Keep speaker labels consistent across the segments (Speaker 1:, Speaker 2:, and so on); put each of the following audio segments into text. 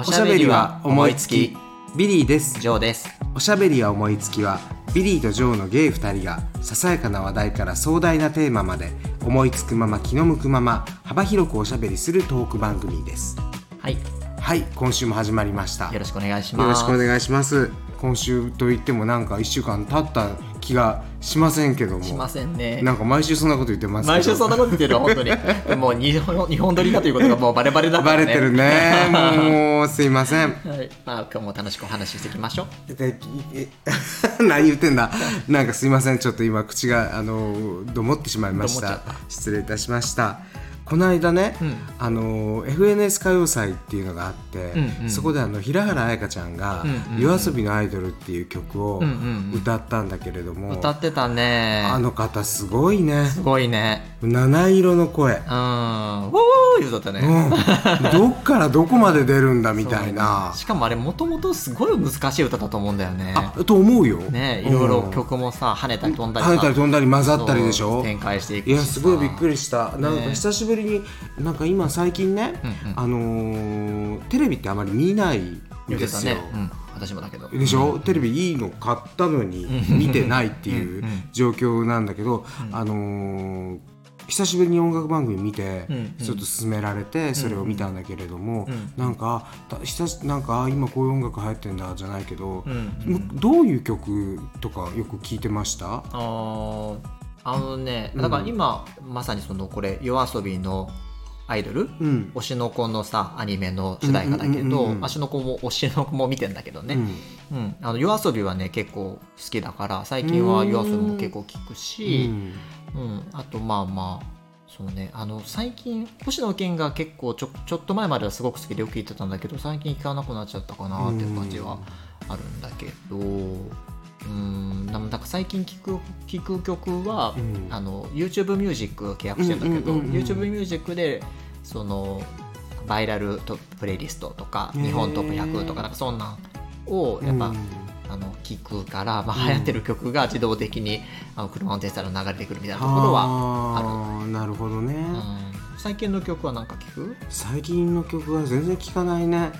Speaker 1: おしゃべりは思いつき。
Speaker 2: ビリーです。
Speaker 1: ジョーです。
Speaker 2: おしゃべりは思いつきはビリーとジョーのゲイ2人がささやかな話題から壮大なテーマまで思いつくまま気の向くまま幅広くおしゃべりするトーク番組です。
Speaker 1: はい。
Speaker 2: はい。今週も始まりました。
Speaker 1: よろしくお願いし
Speaker 2: よ
Speaker 1: ます。
Speaker 2: ろしくお願いします。今週といってもなんか1週間経った気がしませんけども。
Speaker 1: しませんね。
Speaker 2: なんか毎週そんなこと言ってます
Speaker 1: 毎週そんなこと言ってる本当に。もう2本2本撮りだということがもうバレバレだからね。
Speaker 2: バレてるね。もうすいません。
Speaker 1: はい。まあ今日も楽しくお話ししていきましょう。
Speaker 2: でえ 何言ってんだ。なんかすいません。ちょっと今口があのどもってしまいました。失礼いたしましたこの間ね、
Speaker 1: うん。
Speaker 2: あの FNS 歌謡祭っていうのがあって、
Speaker 1: うんうん。
Speaker 2: そこであの平原綾香ちゃんが
Speaker 1: うんうん「うん。
Speaker 2: 夜遊びのアイドル」っていう曲を
Speaker 1: うんうんうん。
Speaker 2: 歌ったんだけれども、
Speaker 1: 歌ってたね。
Speaker 2: あの方すごいね。
Speaker 1: すごいね。
Speaker 2: 七色の声、
Speaker 1: うん。ウォー言うとったね、
Speaker 2: うん、どっからどこまで出るんだみたいな、
Speaker 1: しかもあれもともとすごい難しい歌だと思うんだよね。
Speaker 2: あと思うよ。
Speaker 1: ねいろいろ曲もさ跳ねたり飛んだりさ
Speaker 2: 跳ねたり飛んだり混ざったりでしょ？
Speaker 1: 展開していく
Speaker 2: いやすごいびっく
Speaker 1: り
Speaker 2: りした。なんか久しぶりになんか今最近ね、
Speaker 1: うんうん。
Speaker 2: あのーテレビってあまり見ないんですよ、
Speaker 1: 私もだけど。
Speaker 2: でしょ、テレビいいの買ったのに
Speaker 1: うん
Speaker 2: 見てないっていう
Speaker 1: うん。うん。
Speaker 2: 状況なんだけど、あのー久しぶりに音楽番組見て、ちょっと勧められてそれを見たんだけれども、
Speaker 1: うん
Speaker 2: なんかた久しなんかあ今こういう音楽流行ってんだじゃないけど、どういう曲とかよく聞いてました？
Speaker 1: あのね
Speaker 2: うん。
Speaker 1: だから今、まさにそのこれ夜遊びのアイドル？
Speaker 2: うん。
Speaker 1: 推しの子のさアニメの主題歌だけ
Speaker 2: うんうんうん
Speaker 1: ど
Speaker 2: うん。
Speaker 1: 推しの子も推しの子も見てんだけどね、うん。あの夜遊びはね結構好きだから最近は夜遊びも結構聞く
Speaker 2: う
Speaker 1: し、
Speaker 2: ん。
Speaker 1: うん。あとまあまあそうね。あの最近星野源が結構ちょちょっと前まではすごく好きでよく聞いてたんだけど最近聞かなくなっちゃったかなっていう感じはあるんだけどうんでもなんか最近聞く聞く曲は、
Speaker 2: うん。
Speaker 1: あの YouTube ミュージック契約してるんだけど、
Speaker 2: うんうんうんうん
Speaker 1: YouTube ミュージックでそのバイラルトッププレイリストとか日本トップ100とかなんかそんなんをやっぱ、
Speaker 2: うん。
Speaker 1: あの聞くから、まあ、
Speaker 2: うん。
Speaker 1: 流行ってる曲が自動的に、あの車運転したら流れてくるみたいなところは、
Speaker 2: あーなるほどね、
Speaker 1: うん、最近の曲は何か聞く、
Speaker 2: 最近の曲は全然聴かないね。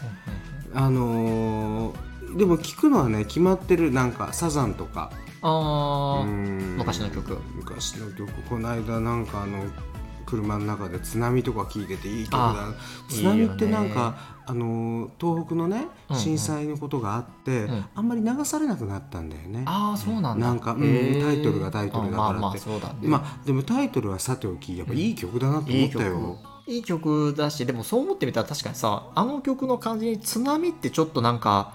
Speaker 2: あのーでも聴くのはね決まってるなんかサザンとか。
Speaker 1: あ昔の曲。
Speaker 2: 昔の曲。この間なんかあの車の中で津波とか聴いてていい曲だ。
Speaker 1: あ
Speaker 2: 津波ってなんかあの東北のね
Speaker 1: うんうん。
Speaker 2: 震災のことがあって、
Speaker 1: うん。
Speaker 2: あんまり流されなくなったんだよね。
Speaker 1: ああそうなんだ。
Speaker 2: なんかうんタイトルがタイトルだからって。
Speaker 1: あまあまあね、
Speaker 2: まあでもタイトルはさておきやっぱいい曲だなと思ったよ。
Speaker 1: いい曲だしでもそう思ってみたら確かにさあの曲の感じに津波ってちょっとなんか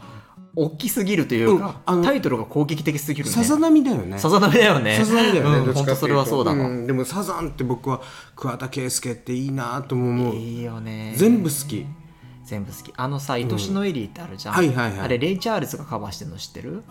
Speaker 1: 大きすぎるというか、
Speaker 2: うん
Speaker 1: タイトルが攻撃的すぎるね。
Speaker 2: さざ波だよね。
Speaker 1: さざ波だよね。
Speaker 2: さざ波だよね。
Speaker 1: うん本当それはそうだわ、
Speaker 2: んでもサザンって僕は桑田佳祐っていいなとも思う。
Speaker 1: いいよね。
Speaker 2: 全部好き。
Speaker 1: 全部好き。あのさ「愛しのエリー」ってあるじゃん、
Speaker 2: はいはいはい。
Speaker 1: あれレイ・チャールズがカバーしてるの知ってる？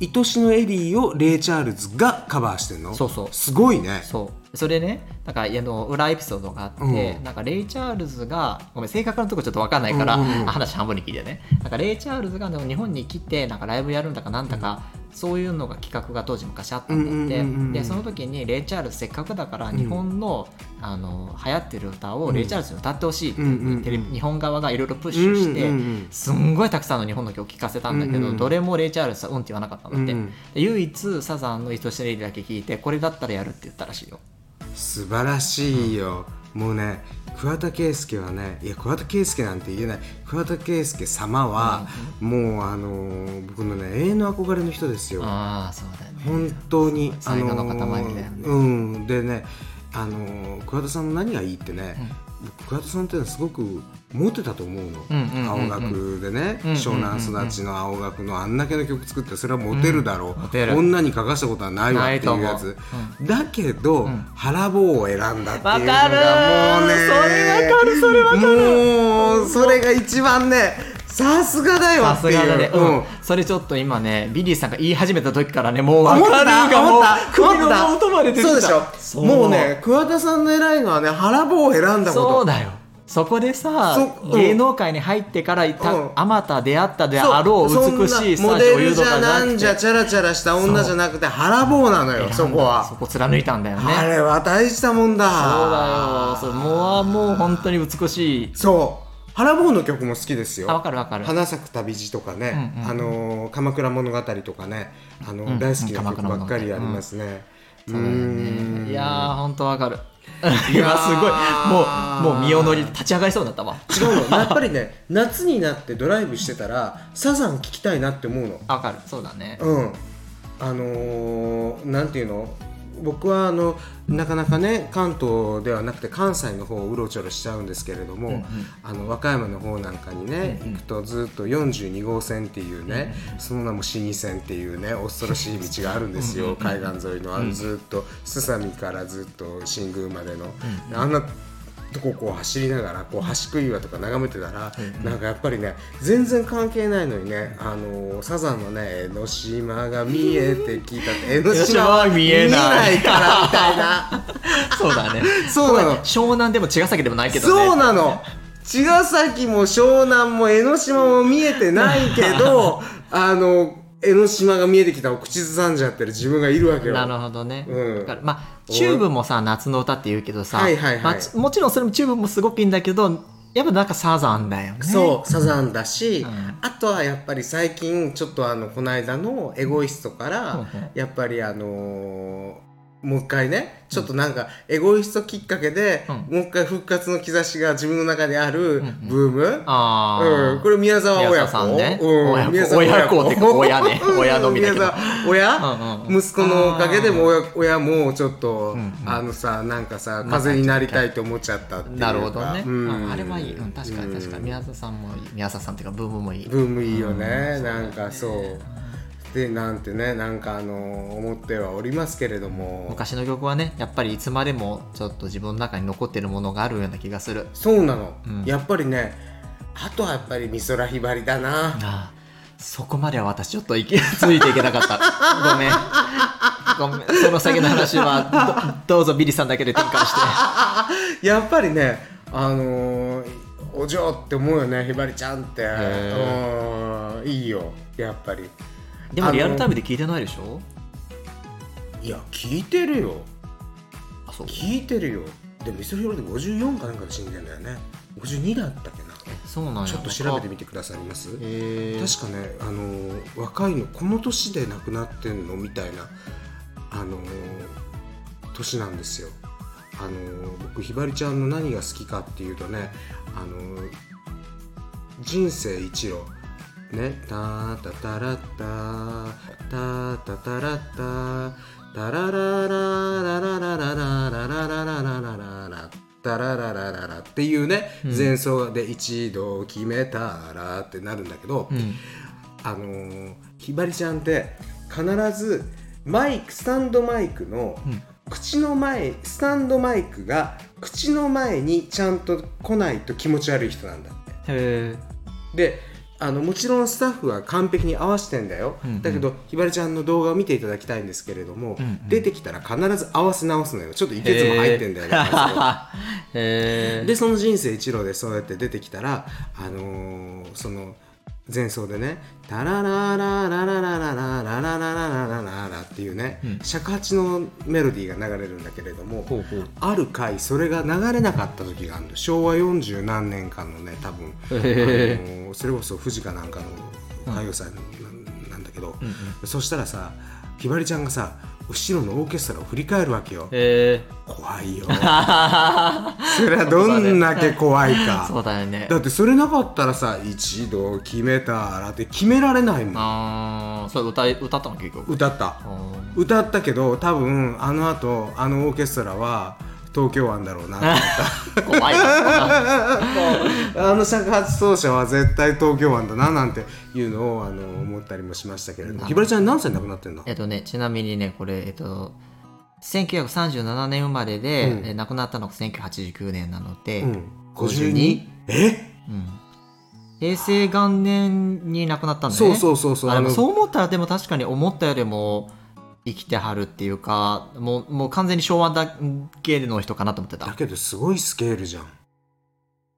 Speaker 2: 愛しのエリーをレイ・チャールズがカバーしてんの？
Speaker 1: そうそう。
Speaker 2: すごいね。
Speaker 1: そう。それねなんかあの裏エピソードがあって、
Speaker 2: うん。
Speaker 1: なんかレイ・チャールズがごめん正確なところちょっと分かんないから、
Speaker 2: うんうんうん。
Speaker 1: 話半分に聞いてね。なんかレイ・チャールズがでも日本に来てなんかライブやるんだかなんだか、そういうのが企画が当時昔あったんだって、
Speaker 2: うんうんうんうん
Speaker 1: でその時にレイ・チャールズせっかくだから日本の,、あの流行ってる歌をレイ・チャールズに歌ってほしいって、日本側がいろいろプッシュして、
Speaker 2: うんうんうん
Speaker 1: すんごいたくさんの日本の曲聴かせたんだけど、
Speaker 2: うんうん
Speaker 1: どれもレイ・チャールズはうんって言わなかったんだって、唯一サザンの「愛しのエリー」だけ聞いてこれだったらやるって言ったらしいよ。
Speaker 2: 素晴らしいよ。もうね桑田佳祐はねいや桑田佳祐なんて言えない。桑田佳祐様は、もうあのー僕のね永遠の憧れの人ですよ。
Speaker 1: ああそうだよね。
Speaker 2: 本当に
Speaker 1: 才能の塊だよね。
Speaker 2: うん。でねあのー桑田さんの何がいいってね、僕桑田さんってのはすごくモテたと思うの、青学でね、湘南育ちの青学のあんだけの曲作ってそれはモテるだろう、女に書かしたことはないわっていうやつ、だけど、腹棒を選んだっていうのがもうね
Speaker 1: それわかるそれわか
Speaker 2: もうそれが一番ねさすがだよ
Speaker 1: さ
Speaker 2: っていう。
Speaker 1: すがだね、う
Speaker 2: うん。
Speaker 1: ん、それちょっと今ねビリーさんが言い始めた時からねもう分
Speaker 2: 思った。
Speaker 1: かるがもう
Speaker 2: 思った。
Speaker 1: 首の音まで出てきた。
Speaker 2: そうでしょ。もうね桑田さんの偉いのはね腹棒を選んだこと。
Speaker 1: そうだよそこでさ
Speaker 2: そうん。
Speaker 1: 芸能界に入ってからいた、
Speaker 2: うん。
Speaker 1: あまた出会ったであろう美しいさ
Speaker 2: モデルじ
Speaker 1: ゃ
Speaker 2: ゃなじゃ
Speaker 1: なんくて
Speaker 2: チャラチャラした女じゃなくて腹棒なのよそこは。
Speaker 1: そこ貫いたんだよね。
Speaker 2: あれは大したもんだ。
Speaker 1: そうだよ。それもうもう本当に美しい。
Speaker 2: そう。原坊の曲も好きですよ。
Speaker 1: あわかるわかる。
Speaker 2: 花咲く旅路とかね、
Speaker 1: うんうん
Speaker 2: あのー鎌倉物語とかね。あの、
Speaker 1: うん
Speaker 2: 大好きな曲ばっかりありますね、
Speaker 1: そう
Speaker 2: ん
Speaker 1: ね。いやーほんとわかる今すごい。もうもう身を乗り立ち上がりそうになったわ。
Speaker 2: 違う。のやっぱりね夏になってドライブしてたらサザン聴きたいなって思うの。
Speaker 1: わかる。そうだね。
Speaker 2: うん。あのーなんていうの？僕はあのなかなかね関東ではなくて関西の方をうろちょろしちゃうんですけれども、
Speaker 1: うんうん。
Speaker 2: あの和歌山の方なんかにね、
Speaker 1: うんうん。
Speaker 2: 行くとずっと42号線っていうね、その名も死に線っていうね恐ろしい道があるんですよ、海岸沿いのあのずっとすさみからずっと新宮までの、あんなとここう走りながらこう橋杭岩とか眺めてたら、なんかやっぱりね全然関係ないのにねあのサザンのね「江ノ島が見えてきた」っ て江ノ島は見えないからみたいな。
Speaker 1: そうだね。
Speaker 2: そうなの。
Speaker 1: 湘南でも茅ヶ崎でもないけどね。
Speaker 2: そうなの。茅ヶ崎も湘南も江ノ島も見えてないけど あの江ノ島が見えてきたを口ずさんじゃってる自分がいるわけよ。
Speaker 1: なるほどね、
Speaker 2: うん。
Speaker 1: だからまあチューブもさ夏の歌って言うけどさ、
Speaker 2: はいはいはい。
Speaker 1: まあちもちろんそれもチューブもすごくいいんだけどやっぱなんかサザンだよね。
Speaker 2: そうサザンだし、
Speaker 1: うん。
Speaker 2: あとはやっぱり最近ちょっとあのこの間のエゴイストから、やっぱりあのーもう一回ねちょっとなんかエゴイストきっかけで、
Speaker 1: うん。
Speaker 2: もう一回復活の兆しが自分の中にあるブーム、
Speaker 1: ああ、
Speaker 2: うん、これ宮沢親子。
Speaker 1: ね。
Speaker 2: うん、
Speaker 1: 親子。
Speaker 2: 宮沢
Speaker 1: 親子ってか親ね。親のみだけど。
Speaker 2: 宮沢親、
Speaker 1: うんうんうん。
Speaker 2: 息子のおかげでも親親もちょっと、あのさなんかさ風になりたいと思っちゃったっていうか。
Speaker 1: なるほどね、
Speaker 2: うん。
Speaker 1: うんあれはいい、うん、確かに確かに。
Speaker 2: うん。
Speaker 1: 宮沢さんもいい。宮沢さんっていうかブームもいい。
Speaker 2: ブームいいよね、
Speaker 1: うん。
Speaker 2: なんかそうでなんてねなんかあの思ってはおりますけれども。
Speaker 1: 昔の曲はねやっぱりいつまでもちょっと自分の中に残ってるものがあるような気がする。
Speaker 2: そうなの、
Speaker 1: うん。
Speaker 2: やっぱりねあとはやっぱり美空ひばりだな。
Speaker 1: ああそこまでは私ちょっといけついていけなかった。ごめん。ごめん。その先の話はどどうぞビリーさんだけで展開して。
Speaker 2: やっぱりねあのーお嬢って思うよねひばりちゃんって。いいよやっぱり
Speaker 1: でもリアルタイムで聞いてないでしょ？
Speaker 2: いや聞いてるよ。
Speaker 1: あそう。
Speaker 2: 聞いてるよ。でも美空ひばりって54かなんかで死んでんだよね。52だったっけな。
Speaker 1: そうなんや。
Speaker 2: ちょっと調べてみてくださいます確かねあのー若いのこの年で亡くなってんのみたいなあのー年なんですよ。あのー僕ひばりちゃんの何が好きかっていうとねあのー人生一路ねたたたらったたたたらたたらららららららららららららららタラララララっていうね、前奏で一度決めたらってなるんだけど、
Speaker 1: うん
Speaker 2: あのーひばりちゃんって必ずマイクスタンドマイクの口の前スタンドマイクが口の前にちゃんと来ないと気持ち悪い人なんだって。
Speaker 1: へえ
Speaker 2: であのもちろんスタッフは完璧に合わせてんだよ、
Speaker 1: うんうん。
Speaker 2: だけどひばりちゃんの動画を見ていただきたいんですけれども、
Speaker 1: うんうん。
Speaker 2: 出てきたら必ず合わせ直すのよ。ちょっといけずも入ってんだよね でその人生一路でそうやって出てきたらあのーその前奏でね「タラララララララララ」尺八のメロディーが流れるんだけれども、
Speaker 1: ほうほう。
Speaker 2: ある回それが流れなかった時があるの昭和40何年間のね多分、
Speaker 1: へ
Speaker 2: あのーそれこそ富士かなんかの歌謡祭なんなんだけど、
Speaker 1: うんうん。
Speaker 2: そしたらさひばりちゃんがさ後ろのオーケストラを振り返るわけよ。
Speaker 1: へえ
Speaker 2: 怖いよ。それはどんだけ怖いか。
Speaker 1: そうだよね。
Speaker 2: だってそれなかったらさ一度決めたらって決められないもん。
Speaker 1: ああそれ歌い歌ったの結局。
Speaker 2: 歌った。
Speaker 1: あ
Speaker 2: 歌ったけど多分あのあとあのオーケストラは東京湾だろうな。と思っ
Speaker 1: ー怖いな。
Speaker 2: たあの尺八奏者は絶対東京湾だななんていうのをあの思ったりもしましたけれども。ひばりちゃん何歳亡くなってんだ？
Speaker 1: えっとねちなみにねこれえっと1937年生まれで、
Speaker 2: うん。
Speaker 1: え亡くなったのが1989年なので、
Speaker 2: うん、
Speaker 1: 52?
Speaker 2: え？
Speaker 1: うん。平成元年に亡くなったんだね。
Speaker 2: そうそうそうそう。
Speaker 1: そう思ったらでも確かに思ったよりも生きてはるっていうかもうもう完全に昭和だけの人かなと思ってた。
Speaker 2: だけどすごいスケールじゃん。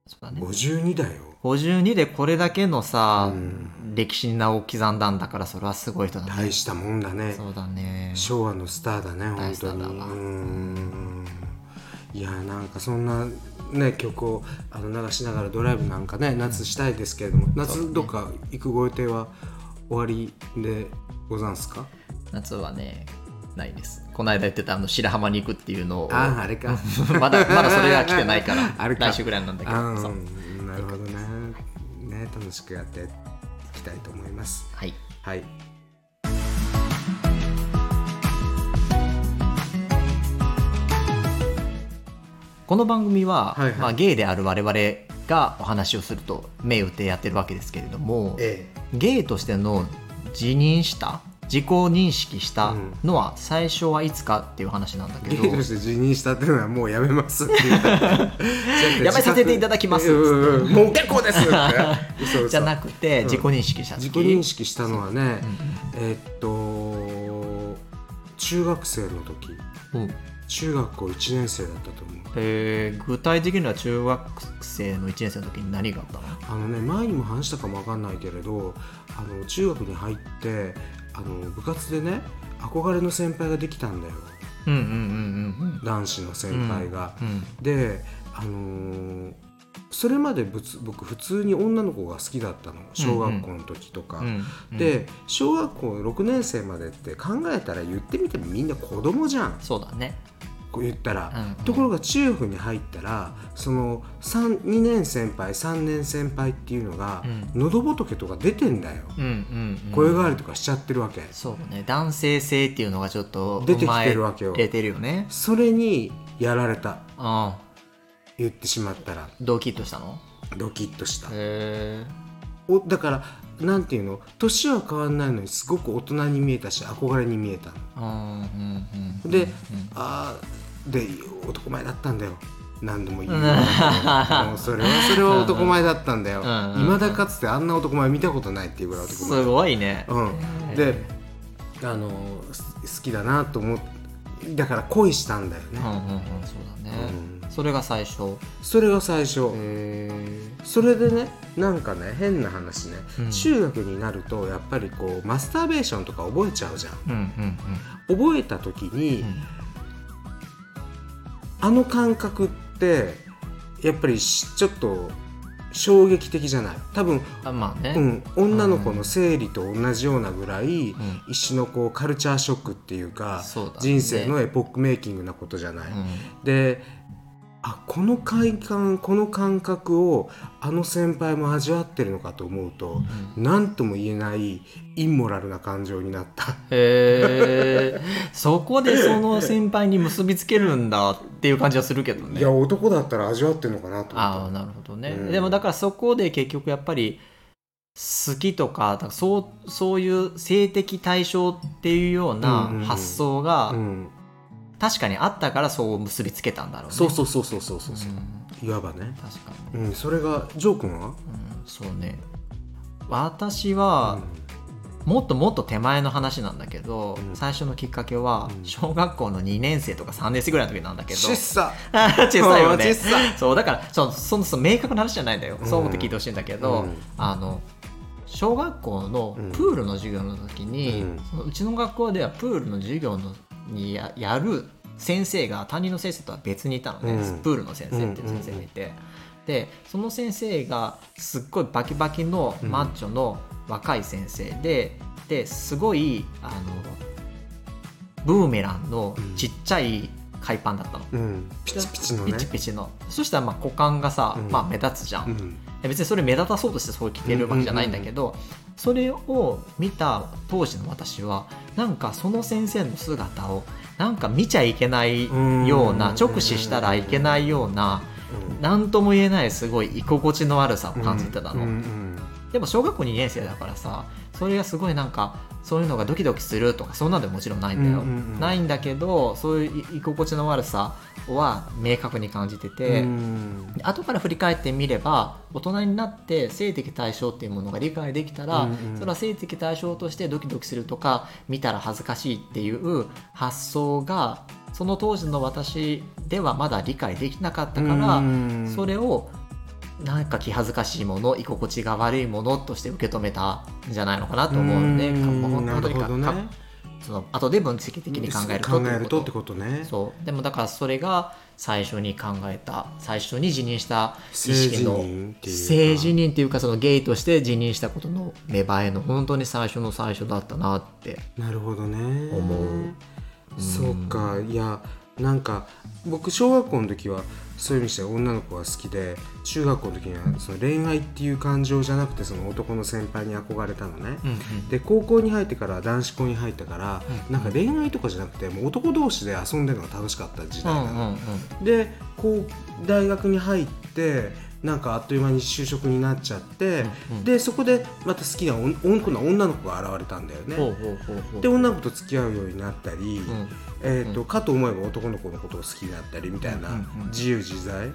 Speaker 1: そうだね。
Speaker 2: 52だよ、
Speaker 1: 52でこれだけのさ、
Speaker 2: うん。
Speaker 1: 歴史に名を刻んだんだからそれはすごい人だね。
Speaker 2: 大したもんだね。
Speaker 1: そうだね。
Speaker 2: 昭和のスターだね本当に。うん。いやなんかそんなね曲をあの流しながらドライブなんかね夏したいですけれども夏どっか行くご予定は終わりでござんすか？
Speaker 1: 夏はねないです。この間言ってたあの白浜に行くっていうのを
Speaker 2: あああれか。
Speaker 1: まだまだそれが来てないから
Speaker 2: あれか。
Speaker 1: 来週ぐらいなんだけど。
Speaker 2: なるほどねね楽しくやっていきたいと思います。
Speaker 1: はい。
Speaker 2: はい。
Speaker 1: この番組は、
Speaker 2: はいはい。
Speaker 1: まあ、ゲイである我々がお話をすると銘打ってやってるわけですけれども
Speaker 2: え
Speaker 1: ゲイとしての自認した自己認識したのは最初はいつかっていう話なんだけど、
Speaker 2: えゲイとして辞任したっていうのはもうやめますって
Speaker 1: やめさせていただきます
Speaker 2: うんうんもう結構です。
Speaker 1: じゃなくて自己認識した時
Speaker 2: 自己認識したのはね、えーっと中学生の時。
Speaker 1: うん
Speaker 2: 中学校1年生だったと思う。
Speaker 1: えー。具体的には中学生の1年生の時に何があったの？
Speaker 2: あのね前にも話したかもわかんないけれどあの中学に入ってあの部活でね憧れの先輩ができたんだよ。
Speaker 1: うんうんうん
Speaker 2: 男子の先輩が。
Speaker 1: うんうん。
Speaker 2: であのーそれまでぶつ僕普通に女の子が好きだったの。小学校の時とか。
Speaker 1: うんうん
Speaker 2: で小学校6年生までって考えたら言ってみてもみんな子供じゃん。
Speaker 1: そうだね
Speaker 2: こう言ったら、
Speaker 1: うん。うん
Speaker 2: ところが中学に入ったらその3 2年先輩3年先輩っていうのが、
Speaker 1: う
Speaker 2: 喉仏とか出てんだよ、
Speaker 1: うんうん、うん、
Speaker 2: 声変わりとかしちゃってるわけ。
Speaker 1: そうね。男性性っていうのがちょっと
Speaker 2: 出てきてるわけよ。
Speaker 1: 生まれてるよね。
Speaker 2: それにやられた。
Speaker 1: ああ。
Speaker 2: 言ってしまったら。
Speaker 1: ドキッとしたの？
Speaker 2: ドキッとした。
Speaker 1: へえ
Speaker 2: おだからなんていうの？年は変わんないのにすごく大人に見えたし憧れに見えた
Speaker 1: うんうんうん
Speaker 2: で、
Speaker 1: うん。
Speaker 2: ああで男前だったんだよ。何度も言う
Speaker 1: うん
Speaker 2: もうそれはそれは男前だったんだよ。いまだかつてあんな男前見たことないっていうぐらい男前
Speaker 1: すごいね、
Speaker 2: うん、であのす好きだなと思っだから恋したんだよね、
Speaker 1: うんうんうんそうだね、
Speaker 2: うん
Speaker 1: それが最初。
Speaker 2: それが最初。
Speaker 1: へ
Speaker 2: それでねなんかね変な話ね、
Speaker 1: うん。
Speaker 2: 中学になるとやっぱりこうマスターベーションとか覚えちゃうじゃん。
Speaker 1: うんうん
Speaker 2: 覚えた時に、
Speaker 1: うん。
Speaker 2: あの感覚ってやっぱりしちょっと衝撃的じゃない？多分、
Speaker 1: あまあね、
Speaker 2: うん、女の子の生理と同じようなぐらい、
Speaker 1: ん。
Speaker 2: 一種のこうカルチャーショックっていうか
Speaker 1: ね。
Speaker 2: 人生のエポックメイキングなことじゃない？
Speaker 1: うん。
Speaker 2: であこの快感この感覚をあの先輩も味わってるのかと思うと何、とも言えないインモラルな感情になった。
Speaker 1: へえ そこでその先輩に結びつけるんだっていう感じはするけどね。
Speaker 2: いや男だったら味わってるのかなと思った。
Speaker 1: ああなるほどね、
Speaker 2: うん。
Speaker 1: でもだからそこで結局やっぱり好きとかそうそういう性的対象っていうような
Speaker 2: うんうんうん。
Speaker 1: 発想が
Speaker 2: うん、
Speaker 1: 確かにあったからそう結びつけたんだろうね。
Speaker 2: そうそうそうそうそうそう、
Speaker 1: う。ん。
Speaker 2: いわばね、
Speaker 1: 確かに、
Speaker 2: うん、それがジョー君は、
Speaker 1: うん、そうね。私は、もっともっと手前の話なんだけど、
Speaker 2: うん。
Speaker 1: 最初のきっかけは
Speaker 2: うん。
Speaker 1: 小学校の2年生とか3年生ぐらいの時なんだけど。
Speaker 2: 小さ。
Speaker 1: 小さいよね。
Speaker 2: 小さ。
Speaker 1: そうだからそそのその明確な話じゃないんだよ、そう思って聞いてほしいんだけど、
Speaker 2: うん。
Speaker 1: あの小学校のプールの授業の時に、
Speaker 2: うん。
Speaker 1: そのうちの学校ではプールの授業のにややる先生が担任の先生とは別にいたのね、
Speaker 2: うん。
Speaker 1: プールの先生っていう先生がいて、でその先生がすっごいバキバキのマッチョの若い先生で、ですごいあのブーメランのちっちゃい海パンだったの。
Speaker 2: うん、ピチピチのね。
Speaker 1: ピチピチの。そしたらまあ股間がさ、
Speaker 2: うん。
Speaker 1: まあ、目立つじゃん、
Speaker 2: うん
Speaker 1: 別にそれ目立たそうとしてそう着てるわけじゃないんだけど、それを見た当時の私はなんかその先生の姿をなんか見ちゃいけないような
Speaker 2: うん
Speaker 1: 直視したらいけないような何とも言えないすごい居心地の悪さを感じてたの、でも小学校2年生だからさそれがすごいなんかそういうのがドキドキするとかそんなんでももちろんないんだよ、
Speaker 2: うんうんうん。
Speaker 1: ないんだけどそういう居心地の悪さは明確に感じてて、
Speaker 2: うん。
Speaker 1: で後から振り返ってみれば大人になって性的対象っていうものが理解できたら、
Speaker 2: うんうん。
Speaker 1: それは性的対象としてドキドキするとか見たら恥ずかしいっていう発想がその当時の私ではまだ理解できなかったから、
Speaker 2: うん。
Speaker 1: それをなんか気恥ずかしいもの居心地が悪いものとして受け止めたんじゃないのかなと思
Speaker 2: うん
Speaker 1: かもう
Speaker 2: な
Speaker 1: 本当にか
Speaker 2: るほどね。
Speaker 1: かその後で分析的に考えると
Speaker 2: 考えるとってことね。
Speaker 1: そう。でもだからそれが最初に考えた最初に辞任した意識の
Speaker 2: 性自認っていうか。
Speaker 1: 性自認っていうかそのゲイとして辞任したことの芽生えの本当に最初の最初だったなって。
Speaker 2: なるほどね。
Speaker 1: 思う。
Speaker 2: そうか。いやなんか僕小学校の時はそういう意味では女の子が好きで中学校の時にはその恋愛っていう感情じゃなくてその男の先輩に憧れたのね、
Speaker 1: うんうん。
Speaker 2: で高校に入ってから男子校に入ったから、
Speaker 1: うん。
Speaker 2: なんか恋愛とかじゃなくてもう男同士で遊んでるのが楽しかった時代なの、
Speaker 1: うんうんうん。
Speaker 2: でこう大学に入ってなんかあっという間に就職になっちゃって、
Speaker 1: うんうん。
Speaker 2: でそこでまた好きな女の子が現れたんだよね、
Speaker 1: ほうほうほうほう。
Speaker 2: で女の子と付き合うようになったり、
Speaker 1: うん。
Speaker 2: えーとかと思えば男の子のことを好きになったりみたいな、自由自在、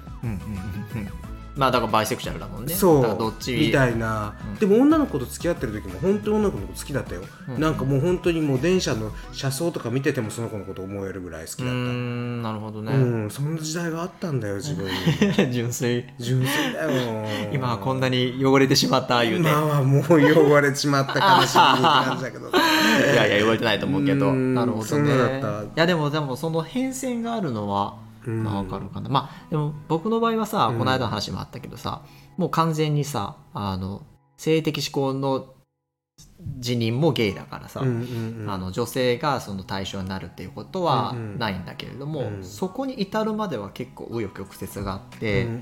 Speaker 1: まあだからバイセクシャルだもんね。
Speaker 2: そ
Speaker 1: だからどっち？
Speaker 2: うみたいな、
Speaker 1: うん。
Speaker 2: でも女の子と付き合ってる時も本当に女の子のこと好きだったよ、
Speaker 1: うん。
Speaker 2: なんかもう本当にもう電車の車窓とか見ててもその子のこと思えるぐらい好きだった。
Speaker 1: んなるほどね、
Speaker 2: うん、そんな時代があったんだよ 自分。に
Speaker 1: 純粋。
Speaker 2: 純粋だよ。
Speaker 1: 今はこんなに汚れてしまった言うて。
Speaker 2: 今はもう汚れちまった悲しみにって感じだけど。
Speaker 1: いやいや言われてないと思うけど。
Speaker 2: うん
Speaker 1: なるほどね。いやでもでもその変遷があるのは
Speaker 2: うん
Speaker 1: まあわかるかな、まあでも僕の場合はさ、
Speaker 2: うん。
Speaker 1: この間の話もあったけどさもう完全にさあの性的指向の辞任もゲイだからさ、
Speaker 2: うんうんうん。
Speaker 1: あの女性がその対象になるっていうことは
Speaker 2: うんうん。
Speaker 1: ないんだけれども、
Speaker 2: うん。
Speaker 1: そこに至るまでは結構紆余曲折があって、
Speaker 2: うん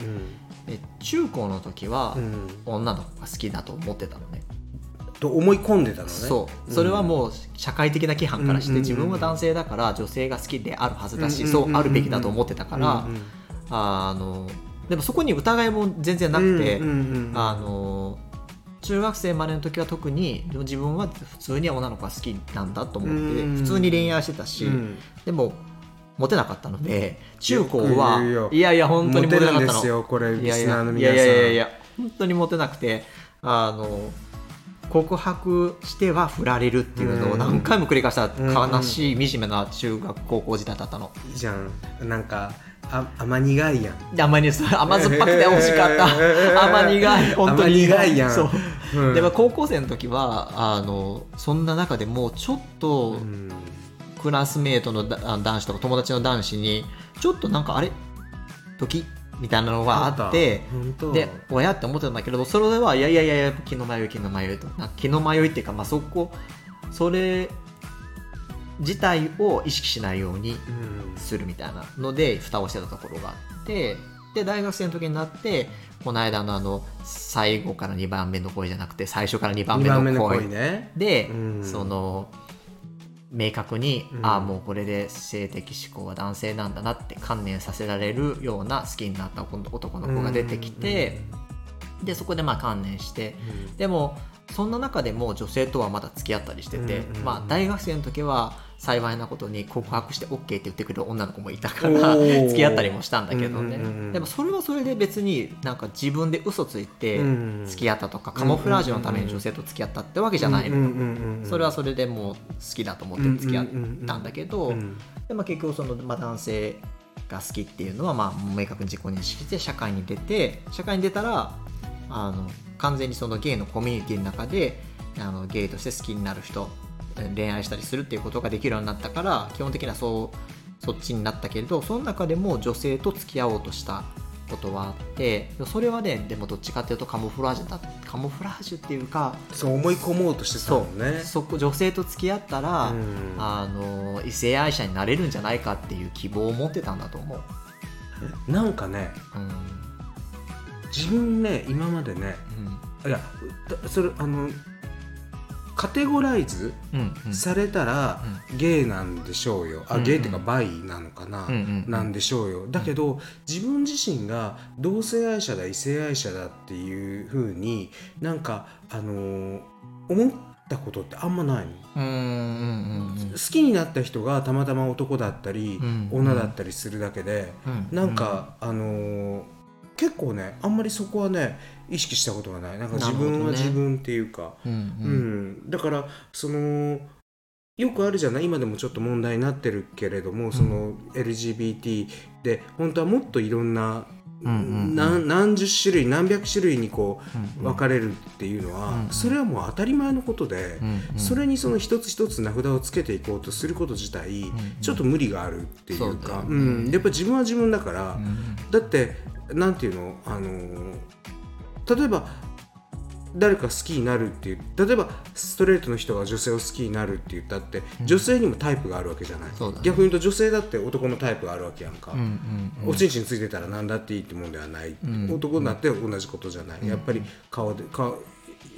Speaker 1: で中高の時は
Speaker 2: うんうん。
Speaker 1: 女の子が好きだと思ってたのね、
Speaker 2: と思い込んでたのね。
Speaker 1: そう。それはもう社会的な規範からして、自分は男性だから女性が好きであるはずだし、そうあるべきだと思ってたから、あのでもそこに疑いも全然なくて、あの中学生までの時は特に自分は普通に女の子が好きなんだと思って
Speaker 2: うん。
Speaker 1: 普通に恋愛してたし、
Speaker 2: うん。
Speaker 1: でもモテなかったので中高はいやいや。本当にモテなかったの。
Speaker 2: モテるんですよこれ
Speaker 1: いやい
Speaker 2: リスナー
Speaker 1: やいや
Speaker 2: の皆さん。
Speaker 1: いやいやいや本当にモテなくてあの告白しては振られるっていうのを何回も繰り返した悲しい惨めな中学高校時代だったの。
Speaker 2: いいじゃん。なんかあ甘苦いやん。
Speaker 1: で甘に甘酸っぱくて美味しかった。甘苦い。本当に。
Speaker 2: 甘苦いやん。
Speaker 1: そう、
Speaker 2: うん。
Speaker 1: でも高校生の時はあのそんな中でもちょっと
Speaker 2: うん。
Speaker 1: クラスメートの男子とか友達の男子にちょっとなんかあれ？時？みたいなのがあってで親って思ってたんだけどそれはいやいやいや気の迷い気の迷いと。な気の迷いっていうか、まあ、そこそれ自体を意識しないように
Speaker 2: うん。
Speaker 1: するみたいなので蓋をしてたところがあってで大学生の時になってこの間のあの最後から2番目の恋じゃなくて最初から2番
Speaker 2: 二
Speaker 1: 目の
Speaker 2: 番目の恋
Speaker 1: で、
Speaker 2: うん。
Speaker 1: その明確に、
Speaker 2: うん。
Speaker 1: ああもうこれで性的思考は男性なんだなって観念させられるような好きになった男の子が出てきて、でそこでまあ観念して
Speaker 2: うん。
Speaker 1: でもそんな中でも女性とはまだ付き合ったりしてて、
Speaker 2: うんうん。
Speaker 1: まあ、大学生の時は幸いなことに告白して OK って言ってくる女の子もいたから付き合ったりもしたんだけどね、
Speaker 2: うんうんうん
Speaker 1: でもそれはそれで別になんか自分で嘘ついて
Speaker 2: うん
Speaker 1: 付き合ったとか、カモフラージュのために女性と付き合ったってわけじゃないの、
Speaker 2: うんうん
Speaker 1: それはそれでもう好きだと思って付き合ったんだけど、
Speaker 2: うん
Speaker 1: でまあ、結局その、まあ、男性が好きっていうのはまあ明確に自己認識して社会に出て社会に出たらあの完全にそのゲイのコミュニティの中であのゲイとして好きになる人え恋愛したりするっていうことができるようになったから基本的にはそうそっちになったけれどその中でも女性と付き合おうとしたことはあってそれはねでもどっちかっていうとカモフラージュだカモフラージュっていうか
Speaker 2: そう思い込もうとしてたもんね。
Speaker 1: そこ女性と付き合ったら、
Speaker 2: うん。
Speaker 1: あの異性愛者になれるんじゃないかっていう希望を持ってたんだと思う。
Speaker 2: なんかね
Speaker 1: うん。
Speaker 2: 自分ね今までねいやだそれあのカテゴライズされたらゲイなんでしょうよ。あゲイっていうかバイなのかな、なんでしょうよ。だけど自分自身が同性愛者だ異性愛者だっていうふうになんかあのー思ったことってあんまないの？好きになった人がたまたま男だったり、
Speaker 1: うん
Speaker 2: 女だったりするだけで、
Speaker 1: うん。
Speaker 2: なんか、あのー結構ねあんまりそこはね意識したことがない。なんか自分は自分っていうか。
Speaker 1: うんう
Speaker 2: うん。ん、だからそのよくあるじゃない？今でもちょっと問題になってるけれども、その LGBT で本当はもっといろんな何何十種類何百種類にこう分かれるっていうのは、それはもう当たり前のことで、それにその一つ一つ名札をつけていこうとすること自体、ちょっと無理があるっていうか。うん、やっぱ自分は自分だから、
Speaker 1: ん。
Speaker 2: だってなんていうの？あのー例えば誰か好きになるっていう例えばストレートの人が女性を好きになるって言ったって、女性にもタイプがあるわけじゃない、
Speaker 1: そうだね。
Speaker 2: 逆に言うと女性だって男のタイプがあるわけやんか、
Speaker 1: うんうん
Speaker 2: おちんちんついてたら何だっていいってもんではない、男だって同じことじゃない、やっぱり顔で顔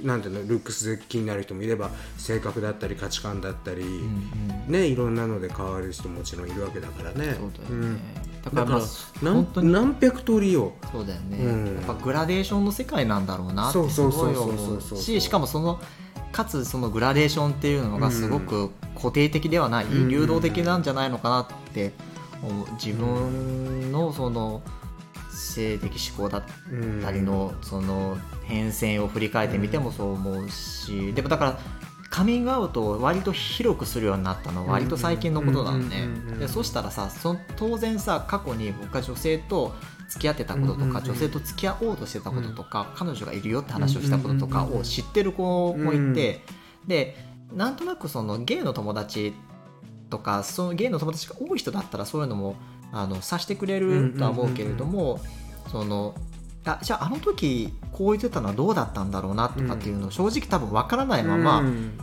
Speaker 2: なんていうのルックスで気になる人もいれば性格だったり価値観だったり、ねいろんなので変わる人ももちろんいるわけだからね。
Speaker 1: そうだよ
Speaker 2: ん。
Speaker 1: ね、だから
Speaker 2: 何何百通りよ
Speaker 1: そうだよね、
Speaker 2: うん。
Speaker 1: やっぱグラデーションの世界なんだろうなってすごい思
Speaker 2: そう
Speaker 1: ししかもそのかつそのグラデーションっていうのがすごく固定的ではない、
Speaker 2: ん。
Speaker 1: 流動的なんじゃないのかなって思う。自分のその性的思考だったりのその変遷を振り返ってみてもそう思うしでもだからカミングアウトを割と広くするようになったのは割と最近のことなのね
Speaker 2: うんうんうんうん。
Speaker 1: でそしたらさその当然さ過去に僕が女性と付き合ってたこととか、女性と付き合おうとしてたこととか、彼女がいるよって話をしたこととかを知ってる子もいて、でなんとなくそのゲイの友達とかそのゲイの友達が多い人だったらそういうのもあのさしてくれるとは思うけれども、そのあじゃああの時こう言ってたのはどうだったんだろうなとかっていうのを正直多分わからないまま、
Speaker 2: うん。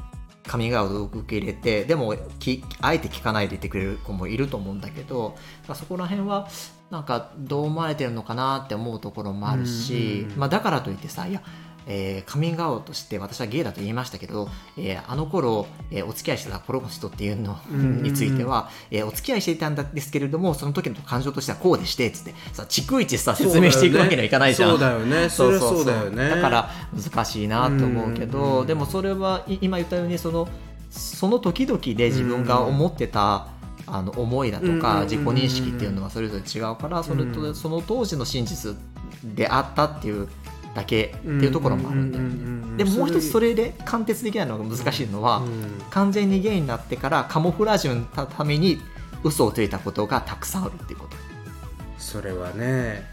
Speaker 1: カミングアウトを受け入れてでもきあえて聞かないでいてくれる子もいると思うんだけどまあそこら辺はなんかどう思われてるのかなって思うところもあるし、まあ、だからといってさいや、えーカミングアウトして私はゲイだと言いましたけど、えーあの頃、えーお付き合いしてたこの人っていうのについては、えーお付き合いしていたんですけれどもその時の感情としてはこうでしてっつって。さ逐一さ説明していくわけにはいかないじゃん。
Speaker 2: そうだよね。そりゃそう。だよね。
Speaker 1: だから難しいなと思うけど、でもそれはい今言ったようにそのその時々で自分が思ってた、あの思いだとか自己認識っていうのはそれぞれ違うからそれと
Speaker 2: うん。
Speaker 1: その当時の真実であったっていうだけっていうところもあるんだよ
Speaker 2: うんうんうんうん。
Speaker 1: ね。でももう一つそ
Speaker 2: れ
Speaker 1: れで貫徹できないのが難しいのは、
Speaker 2: うん。
Speaker 1: 完全にゲイになってからカモフラージュのために嘘をついたことがたくさんあるっていうこと。
Speaker 2: それはね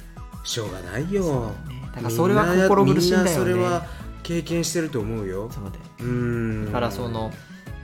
Speaker 2: しょうがないよ。
Speaker 1: だからそれは心苦しいんだよね。
Speaker 2: みなそれは経験してると思うよ。
Speaker 1: そうだよ
Speaker 2: うん。
Speaker 1: だからその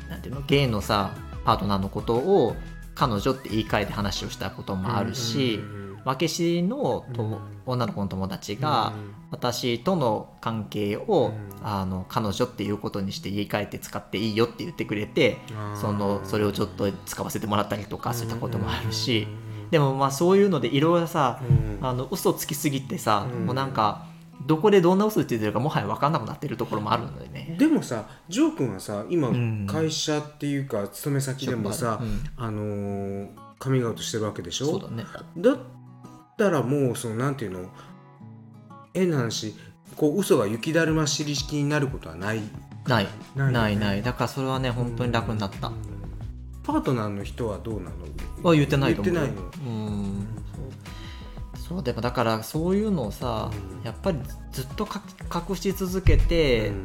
Speaker 1: なんていうのゲイのさパートナーのことを彼女って言い換えて話をしたこともあるし、
Speaker 2: うんうんうん
Speaker 1: 分け知りのとも女の子の友達が私との関係を、
Speaker 2: うん。
Speaker 1: あの彼女っていうことにして言い換えて使っていいよって言ってくれてそのそれをちょっと使わせてもらったりとかそういったこともあるし
Speaker 2: うん。
Speaker 1: でもまあそういうのでいろいろさ
Speaker 2: うん。
Speaker 1: あの嘘つきすぎてさ
Speaker 2: うん。
Speaker 1: もうなんかどこでどんな嘘ついてるかもはや分かんなくなってるところもあるんだよね。
Speaker 2: でもさジョー君はさ今
Speaker 1: ん。
Speaker 2: 会社っていうか勤め先でもさ、
Speaker 1: うん。
Speaker 2: あのーカミングアウトしてるわけでしょ？
Speaker 1: そうだね。
Speaker 2: だったらもうそのなんていうの？変な話こう嘘が雪だるま式になることはない？
Speaker 1: ない。
Speaker 2: ないよね。
Speaker 1: ないない。だからそれはね本当に楽になった、
Speaker 2: パートナーの人はどうなの？
Speaker 1: は言ってないと思う
Speaker 2: 言ってないの？
Speaker 1: うん。そう。でもだからそういうのをさ、
Speaker 2: うん。
Speaker 1: やっぱりずっとか隠し続けて、
Speaker 2: うん。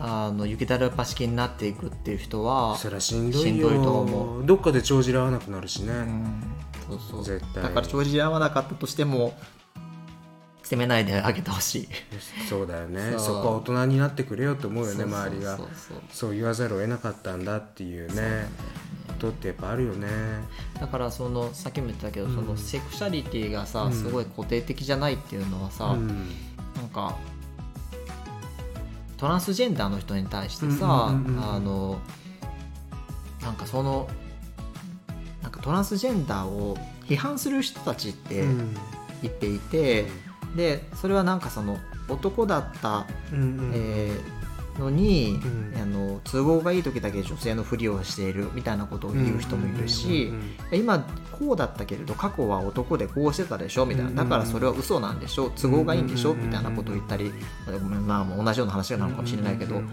Speaker 1: あの雪だるま式になっていくっていう人は
Speaker 2: そりゃしんどいよ。
Speaker 1: しんどいと思
Speaker 2: どっかで帳尻合わなくなるしね、
Speaker 1: うんそうそう。
Speaker 2: 絶対。
Speaker 1: だから帳尻合わなかったとしても責めないであげてほしい。
Speaker 2: そうだよね。
Speaker 1: そ
Speaker 2: こは大人になってくれよと思うよね周りが。
Speaker 1: そう
Speaker 2: 言わざるを得なかったんだっていうね。ことってやっぱあるよね。
Speaker 1: だからそのさっきも言ったけど、
Speaker 2: うん。
Speaker 1: そのセクシャリティがさ、
Speaker 2: うん。
Speaker 1: すごい固定的じゃないっていうのはさ、
Speaker 2: うん。
Speaker 1: なんかトランスジェンダーの人に対してさ、あのなんかそのなんかトランスジェンダーを批判する人たちって
Speaker 2: うん。
Speaker 1: いていて、でそれはなんかその男だった、
Speaker 2: うんうん。
Speaker 1: えーのに、
Speaker 2: うん。
Speaker 1: あの都合がいい時だけ女性のふりをしているみたいなことを言う人もいるし、
Speaker 2: うんうん
Speaker 1: 今こうだったけれど過去は男でこうしてたでしょみたいな。だからそれは嘘なんでしょ都合がいいんでしょ
Speaker 2: うん
Speaker 1: みたいなことを言ったりまあもう同じような話なのかもしれないけど。
Speaker 2: うん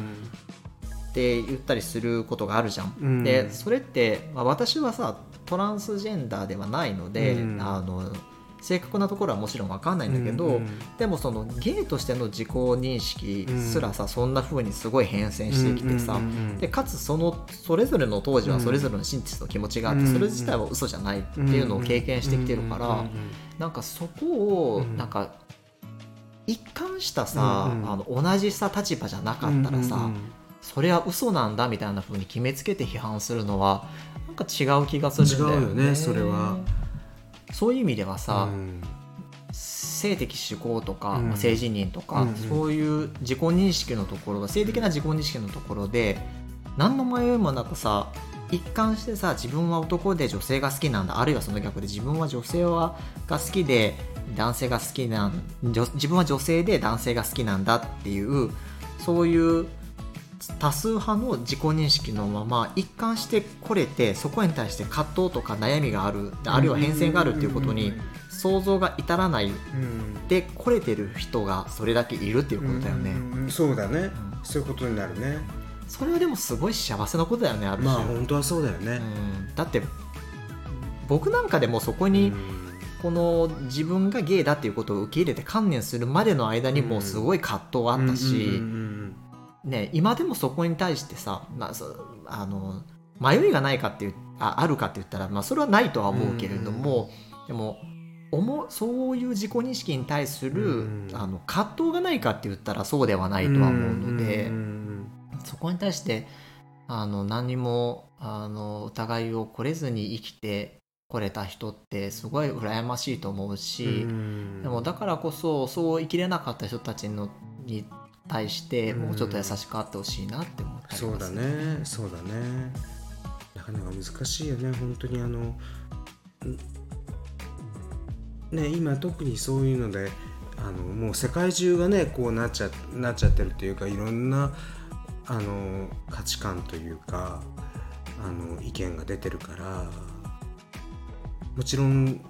Speaker 1: って言ったりすることがあるじゃん。
Speaker 2: うん。
Speaker 1: でそれって、まあ、私はさトランスジェンダーではないので、
Speaker 2: うん。
Speaker 1: あの正確なところはもちろん分かんないんだけど、
Speaker 2: うんうん
Speaker 1: でもそのゲイとしての自己認識すらさ、そんな風にすごい変遷してきてさ、
Speaker 2: うんうんうんうん。
Speaker 1: でかつそのそれぞれの当時はそれぞれの真実の気持ちがあって、
Speaker 2: うん。
Speaker 1: それ自体は嘘じゃないっていうのを経験してきてるから、
Speaker 2: うんうんうん
Speaker 1: なんかそこを
Speaker 2: うん
Speaker 1: なんか一貫したさ、
Speaker 2: うんうん
Speaker 1: あの同じさ立場じゃなかったらさ、
Speaker 2: うんうんうん
Speaker 1: それは嘘なんだみたいな風に決めつけて批判するのはなんか違う気がするんだよね。
Speaker 2: 違うよねそれは。
Speaker 1: そういう意味ではさ、
Speaker 2: うん
Speaker 1: 性的指向とか、
Speaker 2: うん。
Speaker 1: まあ性自認とか、
Speaker 2: うんうん。
Speaker 1: そういう自己認識のところが性的な自己認識のところで何の迷いもなくさ一貫してさ自分は男で女性が好きなんだあるいはその逆で自分は女性はが好きで男性が好きなん女自分は女性で男性が好きなんだっていうそういう多数派の自己認識のまま一貫してこれてそこに対して葛藤とか悩みがあるあるいは変遷があるっていうことに想像が至らない
Speaker 2: うん。
Speaker 1: で来れてる人がそれだけいるっていうことだよね、
Speaker 2: うんうんそうだね、
Speaker 1: ん。
Speaker 2: そういうことになるね。
Speaker 1: それはでもすごい幸せなことだよねある種、
Speaker 2: まあ本当はそうだよね、
Speaker 1: うん、だって僕なんかでもそこにこの自分がゲイだっていうことを受け入れて観念するまでの間にもすごい葛藤はあったし、ね、今でもそこに対してさ、まあ、そあの迷いがないかっていうああるかって言ったら、まあ、それはないとは思うけれども、でも思うそういう自己認識に対する、
Speaker 2: うん
Speaker 1: あの葛藤がないかって言ったらそうではないとは思うので、そこに対してあの何もあの疑いをこれずに生きてこれた人ってすごい羨ましいと思うし。
Speaker 2: うん。
Speaker 1: でもだからこそそう生きれなかった人たちのに対してもうちょっと優しくあってほしいなって思ったり
Speaker 2: そうだね。そうだね。なかなか難しいよね。本当にあのんね今特にそういうのであのもう世界中がねこうなっちゃなっちゃってるっていうかいろんなあの価値観というかあの意見が出てるからもちろん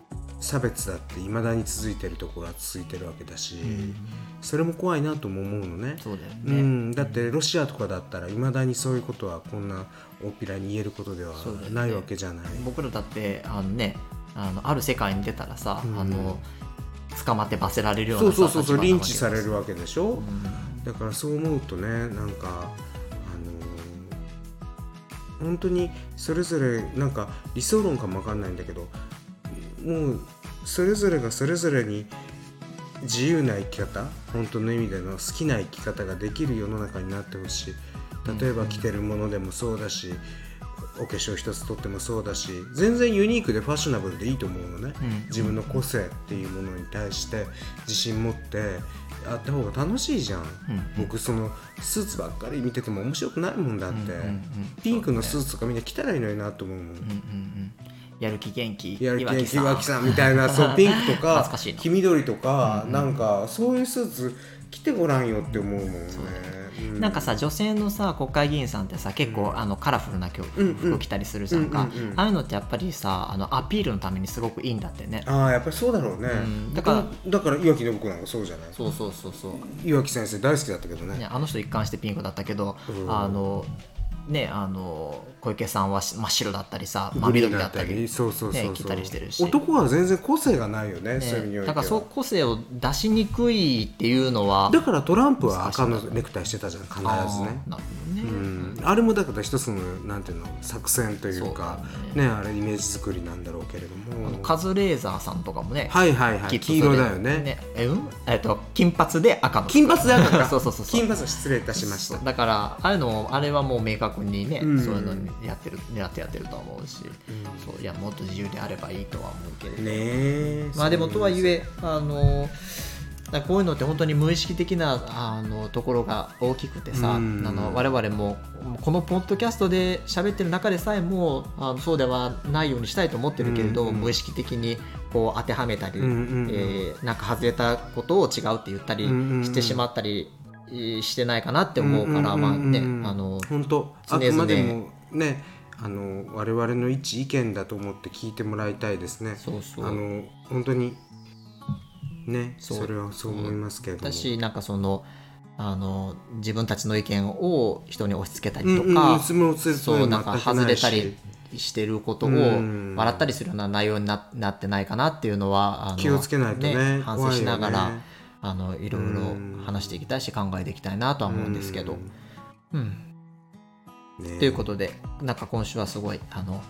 Speaker 2: 差別だっていまだに続いてるところは続いてるわけだし、
Speaker 1: うん。
Speaker 2: それも怖いなとも思うのね。
Speaker 1: そうだよ
Speaker 2: う
Speaker 1: ね、
Speaker 2: ん、だってロシアとかだったらいまだにそういうことはこんな大っぴらに言えることではないわけじゃない。
Speaker 1: 僕らだってあのねあのある世界に出たらさ、
Speaker 2: うん。
Speaker 1: あの捕まって罰せられるようなさ
Speaker 2: そうそうそうリンチされるわけでしょ、
Speaker 1: うん。
Speaker 2: だからそう思うとねなんかあの本当にそれぞれなんか理想論かもわかんないんだけどもうそれぞれがそれぞれに自由な生き方本当の意味での好きな生き方ができる世の中になってほしい。例えば着てるものでもそうだし、お化粧一つとってもそうだし全然ユニークでファッショナブルでいいと思うのね、
Speaker 1: うん。
Speaker 2: 自分の個性っていうものに対して自信持ってやった方が楽しいじゃん、
Speaker 1: うん。
Speaker 2: 僕そのスーツばっかり見てても面白くないもんだって、
Speaker 1: うんうんうん。
Speaker 2: ピンクのスーツとかみんな着たらいいのになと思うもん、
Speaker 1: うんうんうんやる気元気
Speaker 2: やる気
Speaker 1: 岩木
Speaker 2: 岩木さんみたいなそう ピンクとか黄緑とか、
Speaker 1: うんうん。
Speaker 2: なんかそういうスーツ着てごらんよって思うもんね、う
Speaker 1: なんかさ女性のさ国会議員さんってさ結構、
Speaker 2: うん。
Speaker 1: あのカラフルな服着たりするじゃんか、
Speaker 2: うんうんうん。
Speaker 1: ああいうのってやっぱりさあのアピールのためにすごくいいんだってね。
Speaker 2: ああやっぱりそうだろうね、
Speaker 1: うん。だから
Speaker 2: だから岩木信子なんかそうじゃない？
Speaker 1: そうそうそうそう。
Speaker 2: 岩木先生大好きだったけどね。
Speaker 1: ね、あの人一貫してピンクだったけど、
Speaker 2: うん。
Speaker 1: あのねあの小池さんは真っ白だったりさ真緑だったり
Speaker 2: そうそうそうそう、
Speaker 1: ね着たりしてるし。
Speaker 2: 男は全然個性がないよね、そういう
Speaker 1: だからそう個性を出しにくいっていうのは
Speaker 2: だからトランプは赤のネクタイしてたじゃん必ずね。
Speaker 1: なるほどね、
Speaker 2: うん、あれもだから一つのなんていうの作戦というか
Speaker 1: ね。
Speaker 2: ねあれイメージ作りなんだろうけれど
Speaker 1: あの
Speaker 2: も
Speaker 1: カズレーザーさんとかもね、
Speaker 2: はいはいはい黄色だよね。
Speaker 1: えうん？えっと金髪で赤の。
Speaker 2: 金髪で赤か。
Speaker 1: そうそうそうそう。
Speaker 2: 金髪は失礼いたしました。
Speaker 1: だからあれのあれはもう明確にね、
Speaker 2: うん。
Speaker 1: そういうのにやってる狙ってやってると思うし、そういやもっと自由であればいいとは思うけれど、
Speaker 2: ねえ
Speaker 1: まあでもとはいえあのだこういうのって本当に無意識的なあのところが大きくてさ、
Speaker 2: うん。
Speaker 1: あの我々もこのポッドキャストで喋ってる中でさえもあのそうではないようにしたいと思ってるけれど、
Speaker 2: うんうん
Speaker 1: 無意識的にこう当てはめたり、
Speaker 2: うんうんうん
Speaker 1: えーなんか外れたことを違うって言ったり
Speaker 2: うんうんうん
Speaker 1: してしまったりえーしてないかなって思うから、まあねあの
Speaker 2: 本当
Speaker 1: 常々。
Speaker 2: あくまでもねあの我々の一意見だと思って聞いてもらいたいですね。
Speaker 1: そうそう。
Speaker 2: あの本当にね
Speaker 1: そ
Speaker 2: れはそう思いますけれども。
Speaker 1: だしなんかそのあの自分たちの意見を人に押し付けたりとか、
Speaker 2: そ
Speaker 1: うなんか外れたりし。てることを
Speaker 2: うん
Speaker 1: 笑ったりするような内容にななってないかなっていうのはあの
Speaker 2: 気をつけないとね。
Speaker 1: 反省しながら、あのいろいろ話していきたいし考えていきたいなとは思うんですけど。うん、
Speaker 2: ね。
Speaker 1: ということでなんか今週はすごいあの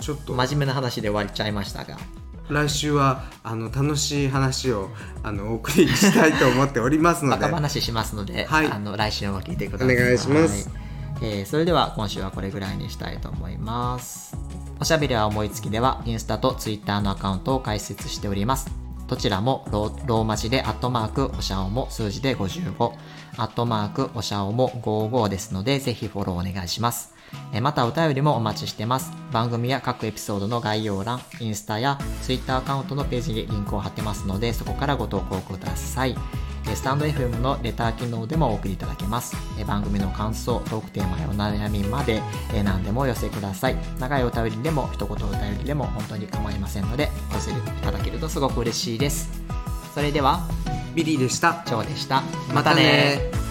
Speaker 2: ちょっと。
Speaker 1: 真面目な話で終わっちゃいましたが
Speaker 2: 来週はあの楽しい話をあのお送りしたいと思っておりますの
Speaker 1: バ
Speaker 2: で
Speaker 1: カ話しますので、
Speaker 2: はい
Speaker 1: あの来週も聞いてください。
Speaker 2: お願いします
Speaker 1: はいえーそれでは今週はこれぐらいにしたいと思います。おしゃべりは思いつきではインスタとツイッターのアカウントを開設しております。どちらもローローマ字でアットマークおしゃおも数字で55アットマークおしゃおも55ですのでぜひフォローお願いします。えーまたお便りもお待ちしてます。番組や各エピソードの概要欄、インスタやツイッターアカウントのページにリンクを貼ってますのでそこからご投稿ください。えースタンド FM のレター機能でもお送りいただけます。えー番組の感想、トークテーマやお悩みまで、えー何でもお寄せください。長いお便りでも一言お便りでも本当に構いませんので、お寄せいただけるとすごく嬉しいです。それでは、
Speaker 2: ビリーでした
Speaker 1: チョウでした。
Speaker 2: またね